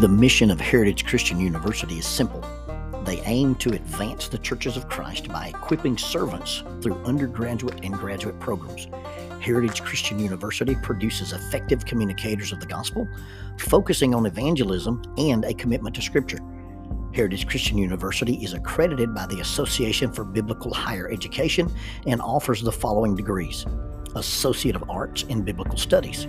The mission of Heritage Christian University is simple. They aim to advance the churches of Christ by equipping servants through undergraduate and graduate programs. Heritage Christian University produces effective communicators of the gospel, focusing on evangelism and a commitment to Scripture. Heritage Christian University is accredited by the Association for Biblical Higher Education and offers the following degrees Associate of Arts in Biblical Studies,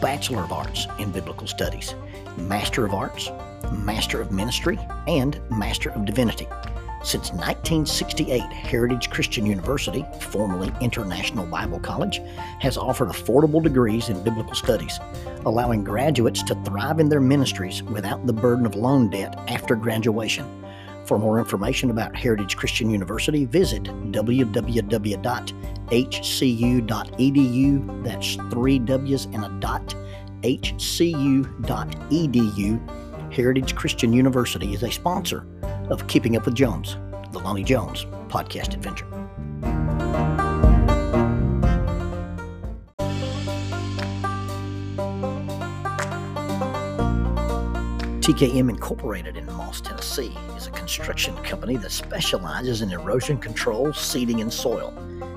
Bachelor of Arts in Biblical Studies, Master of Arts, Master of Ministry, and Master of Divinity. Since 1968, Heritage Christian University, formerly International Bible College, has offered affordable degrees in biblical studies, allowing graduates to thrive in their ministries without the burden of loan debt after graduation. For more information about Heritage Christian University, visit www.hcu.edu. That's three W's and a dot. hcu.edu. Heritage Christian University is a sponsor of Keeping Up with Jones, the Lonnie Jones podcast adventure. TKM Incorporated in Moss, Tennessee is a construction company that specializes in erosion control, seeding, and soil,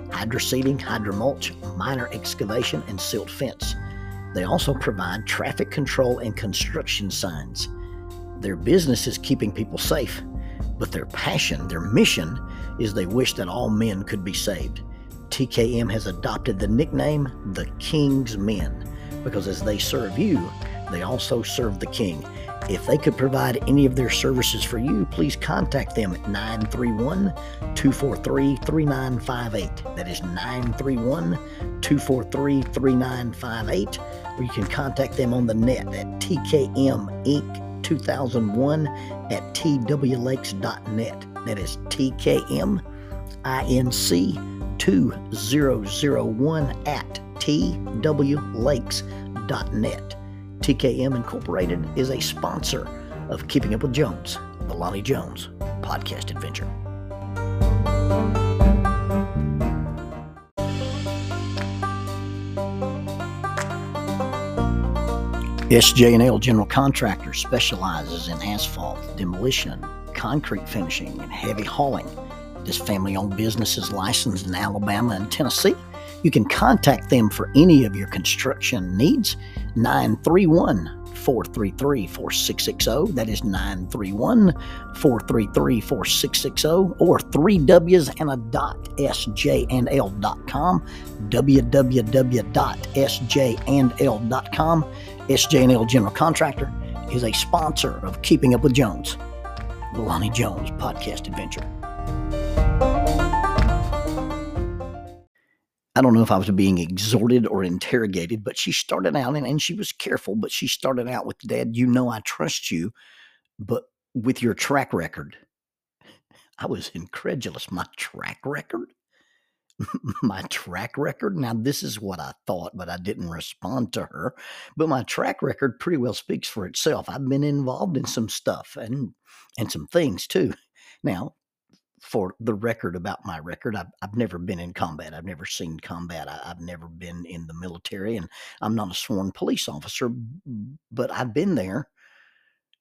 hydroseeding, hydromulch, minor excavation, and silt fence. They also provide traffic control and construction signs. Their business is keeping people safe but their passion, their mission, is they wish that all men could be saved. TKM has adopted the nickname the King's Men because as they serve you, they also serve the King. If they could provide any of their services for you, please contact them at 931 243 3958. That is 931 243 3958. Or you can contact them on the net at TKM Inc. 2001 at twlakes.net. That is TKM INC 2001 at twlakes.net. TKM Incorporated is a sponsor of Keeping Up with Jones, the Lonnie Jones podcast adventure. SJ&L General Contractor specializes in asphalt, demolition, concrete finishing, and heavy hauling. This family-owned business is licensed in Alabama and Tennessee. You can contact them for any of your construction needs. 931 433 4660. That is 931 433 4660 or 3Ws and a dot sjnl.com. www.sjnl.com. SJ&L dot com. SJNL General Contractor is a sponsor of Keeping Up with Jones, the Lonnie Jones podcast adventure. I don't know if I was being exhorted or interrogated, but she started out, and, and she was careful, but she started out with, Dad, you know I trust you, but with your track record. I was incredulous. My track record? my track record. Now, this is what I thought, but I didn't respond to her. But my track record pretty well speaks for itself. I've been involved in some stuff and and some things too. Now, for the record about my record, I've, I've never been in combat. I've never seen combat. I, I've never been in the military, and I'm not a sworn police officer. But I've been there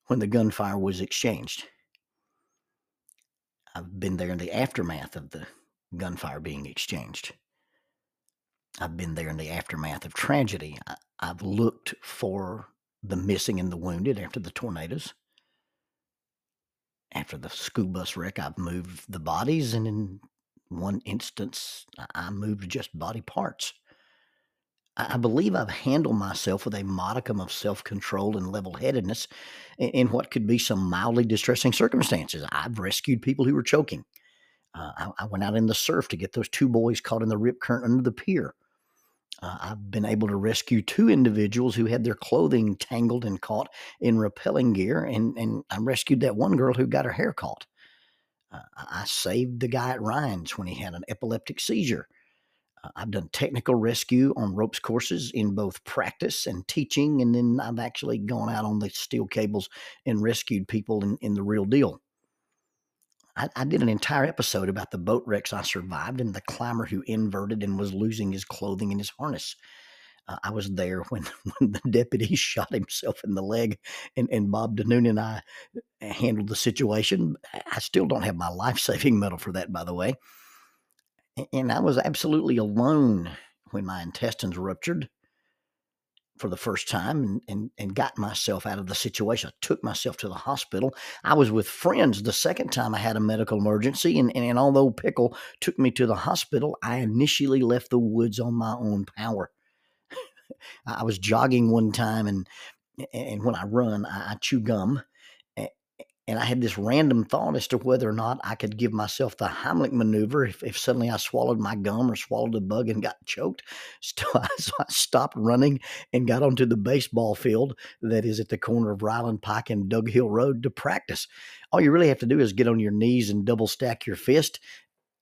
when the gunfire was exchanged. I've been there in the aftermath of the gunfire being exchanged. I've been there in the aftermath of tragedy. I, have looked for the missing and the wounded after the tornadoes. After the school bus wreck, I've moved the bodies, and in one instance, I moved just body parts. I believe I've handled myself with a modicum of self control and level headedness in what could be some mildly distressing circumstances. I've rescued people who were choking. Uh, I, I, went out in the surf to get those two boys caught in the rip current under the pier. Uh, I've been able to rescue two individuals who had their clothing tangled and caught in rappelling gear, and, and I rescued that one girl who got her hair caught. Uh, I saved the guy at Ryan's when he had an epileptic seizure. Uh, I've done technical rescue on ropes courses in both practice and teaching, and then I've actually gone out on the steel cables and rescued people in, in the real deal. I, I, did an entire episode about the boat wrecks I survived and the climber who inverted and was losing his clothing and his harness. Uh, I was there when, when the deputy shot himself in the leg, and, and Bob Danoon and I handled the situation. I still don't have my life saving medal for that, by the way. And I was absolutely alone when my intestines ruptured for the first time and, and, and got myself out of the situation. I took myself to the hospital. I was with friends the second time I had a medical emergency. And, and, and although Pickle took me to the hospital, I initially left the woods on my own power. I was jogging one time and and when I run, I, I chew gum and I had this random thought as to whether or not I could give myself the Heimlich maneuver if, if suddenly I swallowed my gum or swallowed a bug and got choked. So I, so I stopped running and got onto the baseball field that is at the corner of Ryland Pike and Dug Hill Road to practice. All you really have to do is get on your knees and double stack your fist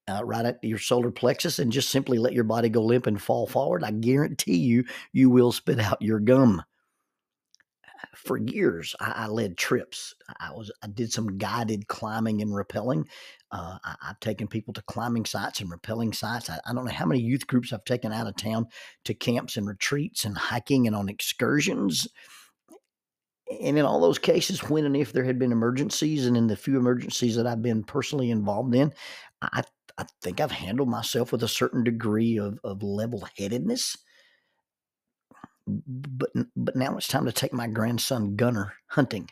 uh, right at your solar plexus and just simply let your body go limp and fall forward. I guarantee you, you will spit out your gum for years I, I, led trips. I was I did some guided climbing and rappelling. Uh, I, have taken people to climbing sites and rappelling sites. I, I, don't know how many youth groups I've taken out of town to camps and retreats and hiking and on excursions. And in all those cases, when and if there had been emergencies, and in the few emergencies that I've been personally involved in, I, I think I've handled myself with a certain degree of, of level headedness but but now it's time to take my grandson Gunner hunting.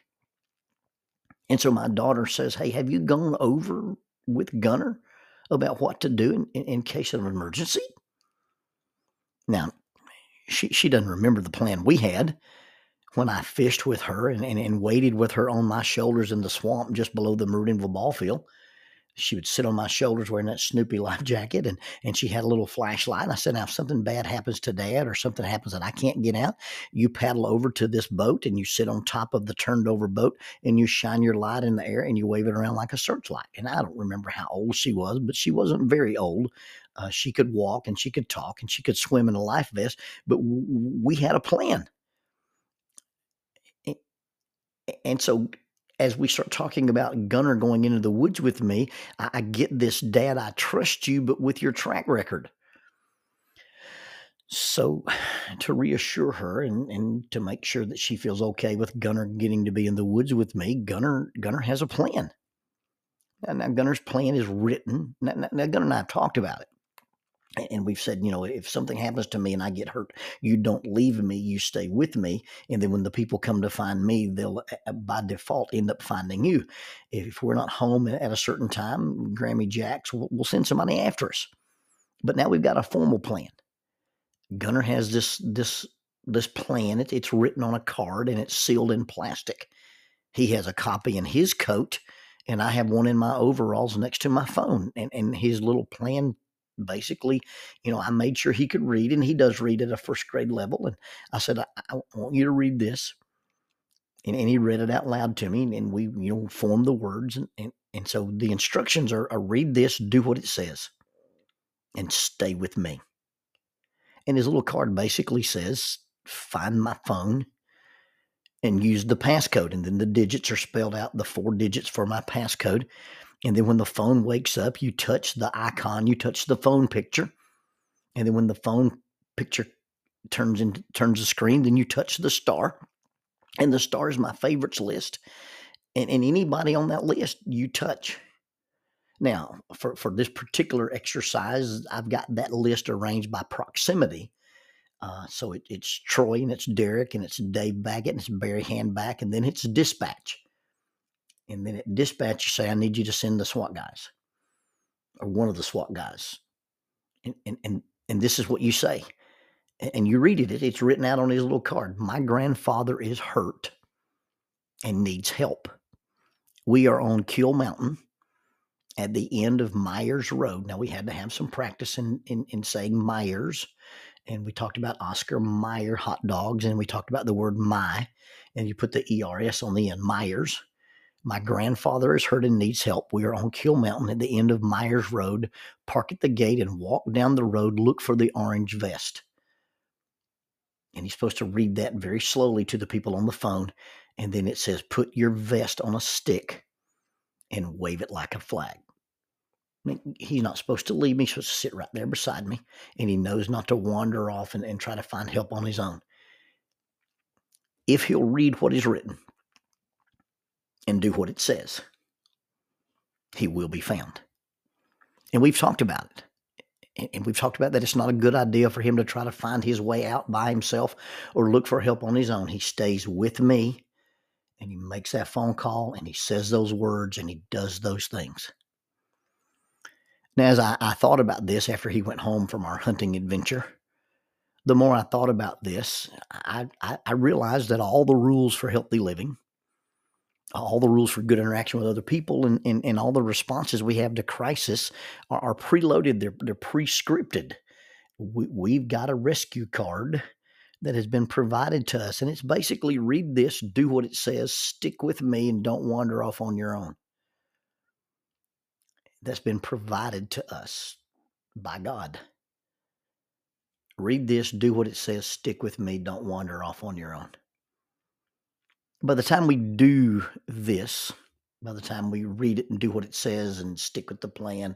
And so my daughter says, "Hey, have you gone over with Gunner about what to do in, in, in case of an emergency?" Now, she she doesn't remember the plan we had when I fished with her and, and, and waded with her on my shoulders in the swamp just below the Meridianville ball field she would sit on my shoulders wearing that Snoopy life jacket and and she had a little flashlight. And I said, now if something bad happens to dad or something happens that I can't get out, you paddle over to this boat and you sit on top of the turned over boat and you shine your light in the air and you wave it around like a searchlight. And I don't remember how old she was, but she wasn't very old. Uh, she could walk and she could talk and she could swim in a life vest, but w- we had a plan. And so as we start talking about Gunner going into the woods with me, I, I get this, Dad, I trust you, but with your track record. So, to reassure her and, and to make sure that she feels okay with Gunner getting to be in the woods with me, Gunner Gunner has a plan. Now, now Gunner's plan is written. Now, now, Gunner and I have talked about it and we've said, you know, if something happens to me and I get hurt, you don't leave me, you stay with me. And then when the people come to find me, they'll by default end up finding you. If we're not home at a certain time, Grammy Jacks will we'll send somebody after us. But now we've got a formal plan. Gunner has this this this plan. It, it's written on a card and it's sealed in plastic. He has a copy in his coat, and I have one in my overalls next to my phone. And and his little plan basically, you know, I made sure he could read, and he does read at a first grade level. And I said, I, I want you to read this. And, and, he read it out loud to me, and we, you know, formed the words. And, and, and so the instructions are, are read this, do what it says, and stay with me. And his little card basically says, find my phone and use the passcode. And then the digits are spelled out, the four digits for my passcode. And then when the phone wakes up, you touch the icon, you touch the phone picture. And then when the phone picture turns into turns the screen, then you touch the star. And the star is my favorites list. And, and anybody on that list you touch. Now, for, for this particular exercise, I've got that list arranged by proximity. Uh, so it, it's Troy and it's Derek and it's Dave Baggett and it's Barry Handback and then it's dispatch and then at dispatch you say, I need you to send the SWAT guys or one of the SWAT guys. And and and, and this is what you say. And you read it, it's written out on his little card. My grandfather is hurt and needs help. We are on Keel Mountain at the end of Myers Road. Now we had to have some practice in, in, in saying Myers. And we talked about Oscar Mayer hot dogs, and we talked about the word my, and you put the ERS on the end, Myers. My grandfather is hurt and needs help. We are on Keel Mountain at the end of Myers Road. Park at the gate and walk down the road. Look for the orange vest. And he's supposed to read that very slowly to the people on the phone. And then it says, Put your vest on a stick and wave it like a flag. He's not supposed to leave me. He's supposed to sit right there beside me. And he knows not to wander off and, and try to find help on his own. If he'll read what is written and do what it says, he will be found. And we've talked about it and we've talked about that it's not a good idea for him to try to find his way out by himself or look for help on his own. He stays with me and he makes that phone call and he says those words and he does those things. Now, as I, I thought about this after he went home from our hunting adventure, the more I thought about this, I, I, I realized that all the rules for healthy living, all the rules for good interaction with other people and, and, and all the responses we have to crisis are, are preloaded, they're, they're pre-scripted. We, we've got a rescue card that has been provided to us, and it's basically read this, do what it says, stick with me, and don't wander off on your own. That's been provided to us by God. Read this, do what it says, stick with me, don't wander off on your own by the time we do this, by the time we read it and do what it says and stick with the plan,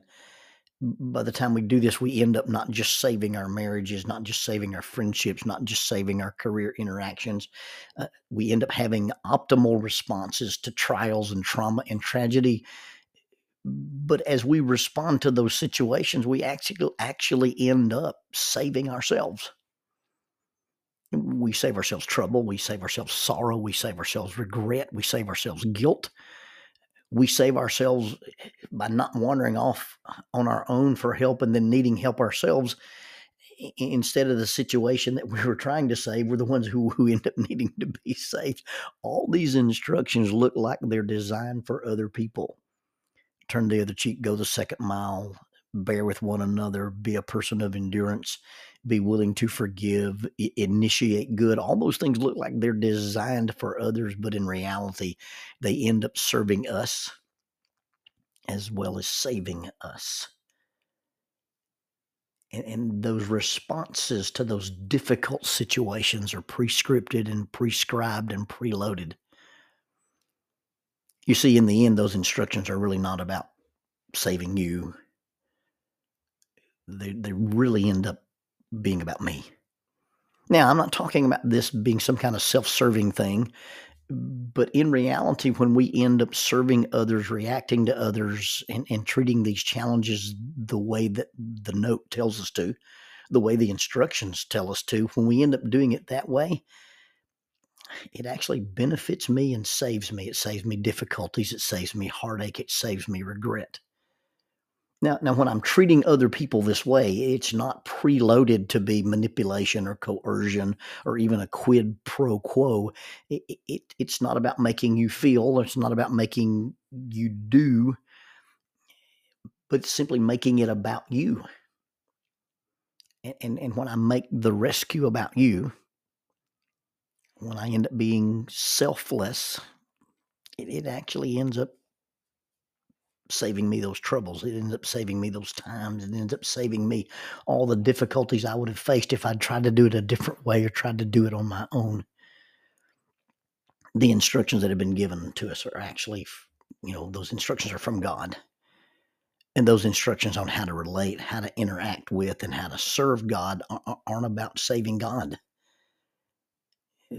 by the time we do this, we end up not just saving our marriages, not just saving our friendships, not just saving our career interactions. Uh, we end up having optimal responses to trials and trauma and tragedy. But as we respond to those situations, we actually actually end up saving ourselves we save ourselves trouble, we save ourselves sorrow, we save ourselves regret, we save ourselves guilt. We save ourselves eh, by not wandering off on our own for help and then needing help ourselves instead of the situation that we were trying to save, we're the ones who, who end up needing to be saved. All these instructions look like they're designed for other people. Turn the other cheek, go the second mile, bear with one another, be a person of endurance, be willing to forgive, initiate good. All those things look like they're designed for others, but in reality, they end up serving us as well as saving us. And, and those responses to those difficult situations are prescripted and prescribed and preloaded. You see, in the end, those instructions are really not about saving you. They, they really end up being about me. Now, I'm not talking about this being some kind of self serving thing, but in reality, when we end up serving others, reacting to others, and, and treating these challenges the way that the note tells us to, the way the instructions tell us to, when we end up doing it that way, it actually benefits me and saves me. It saves me difficulties, it saves me heartache, it saves me regret. Now, now, when I'm treating other people this way, it's not preloaded to be manipulation or coercion or even a quid pro quo. It, it, it's not about making you feel. It's not about making you do, but simply making it about you. And, and, and when I make the rescue about you, when I end up being selfless, it, it actually ends up saving me those troubles. It ends up saving me those times. It ends up saving me all the difficulties I would have faced if I'd tried to do it a different way or tried to do it on my own. The instructions that have been given to us are actually, you know, those instructions are from God. And those instructions on how to relate, how to interact with, and how to serve God aren't about saving God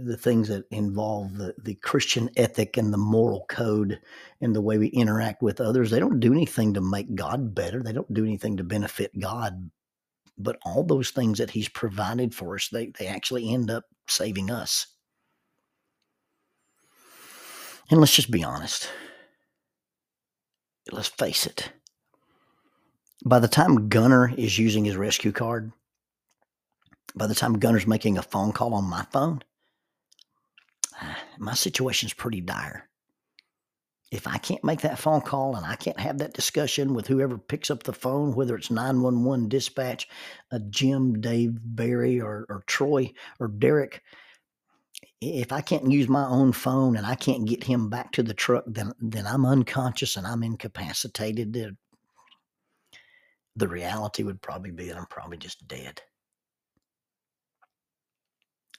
the things that involve the, the Christian ethic and the moral code and the way we interact with others, they don't do anything to make God better. They don't do anything to benefit God. But all those things that He's provided for us, they, they actually end up saving us. And let's just be honest. Let's face it. By the time Gunner is using his rescue card, by the time Gunner's making a phone call on my phone, my situation's pretty dire. If I can't make that phone call and I can't have that discussion with whoever picks up the phone, whether it's 911 dispatch, a Jim, Dave, Barry, or, or Troy, or Derek, if I can't use my own phone and I can't get him back to the truck, then then I'm unconscious and I'm incapacitated. The reality would probably be that I'm probably just dead.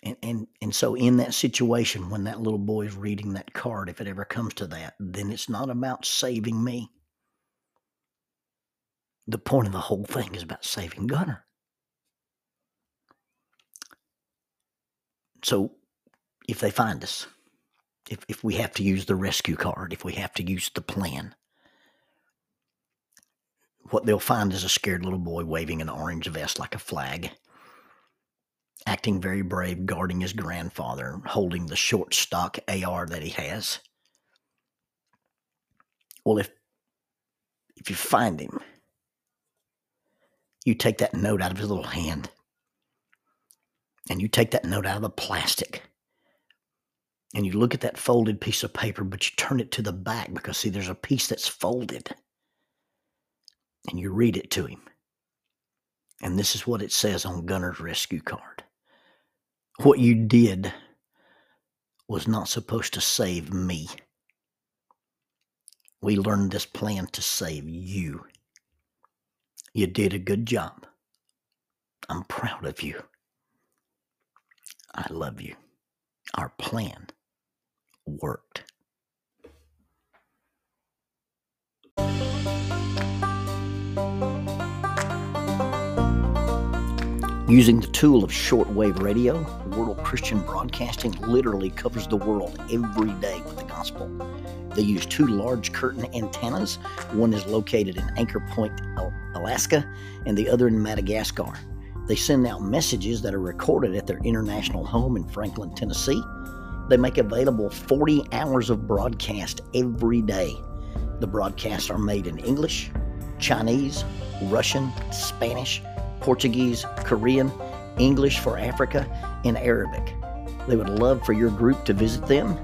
And, and and so in that situation when that little boy is reading that card if it ever comes to that then it's not about saving me the point of the whole thing is about saving Gunner. So if they find us, if, if we have to use the rescue card, if we have to use the plan, what they'll find is a scared little boy waving an orange vest like a flag, acting very brave, guarding his grandfather, holding the short stock AR that he has. Well, if if you find him, you take that note out of his little hand and you take that note out of the plastic and you look at that folded piece of paper, but you turn it to the back because, see, there's a piece that's folded and you read it to him. And this is what it says on Gunner's rescue card. What you did was not supposed to save me. We learned this plan to save you. You did a good job. I'm proud of you. I love you. Our plan worked. Using the tool of shortwave radio, World Christian Broadcasting literally covers the world every day with the gospel. They use two large curtain antennas. One is located in Anchor Point, Alaska, and the other in Madagascar. They send out messages that are recorded at their international home in Franklin, Tennessee. They make available 40 hours of broadcast every day. The broadcasts are made in English, Chinese, Russian, Spanish, Portuguese, Korean, English for Africa, and Arabic. They would love for your group to visit them.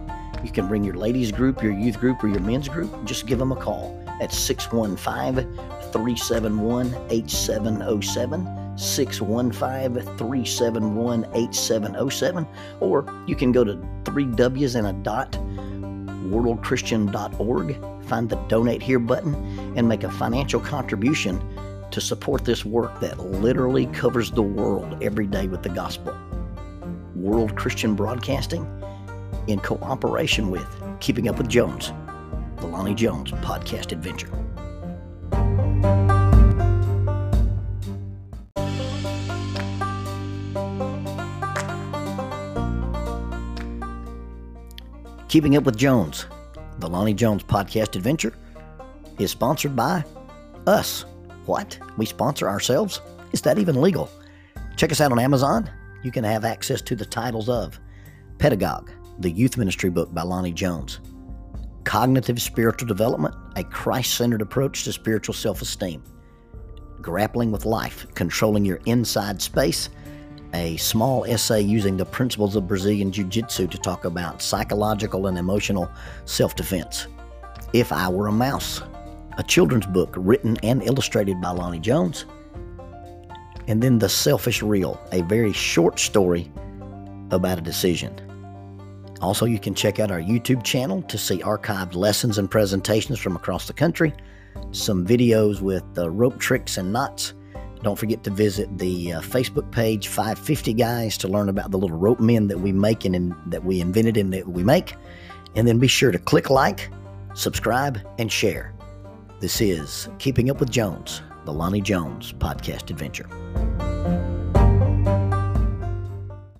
You can bring your ladies group, your youth group, or your men's group. Just give them a call at 615 371 8707. 615 371 8707. Or you can go to three W's and a dot worldchristian.org, find the donate here button, and make a financial contribution to support this work that literally covers the world every day with the gospel. World Christian Broadcasting, in cooperation with Keeping Up with Jones, the Lonnie Jones podcast adventure. Keeping Up with Jones, the Lonnie Jones podcast adventure, is sponsored by us. What? We sponsor ourselves? Is that even legal? Check us out on Amazon. You can have access to the titles of Pedagogue, the youth ministry book by Lonnie Jones, Cognitive Spiritual Development, a Christ centered approach to spiritual self esteem, Grappling with Life, Controlling Your Inside Space, a small essay using the principles of Brazilian Jiu Jitsu to talk about psychological and emotional self defense. If I Were a Mouse, a children's book written and illustrated by Lonnie Jones. And then The Selfish Rill, a very short story about a decision. Also, you can check out our YouTube channel to see archived lessons and presentations from across the country, some videos with uh, rope tricks and knots. Don't forget to visit the uh, Facebook page 550 Guys to learn about the little rope men that we make and in, that we invented and that we make. And then be sure to click like, subscribe, and share. This is Keeping Up with Jones, the Lonnie Jones podcast adventure.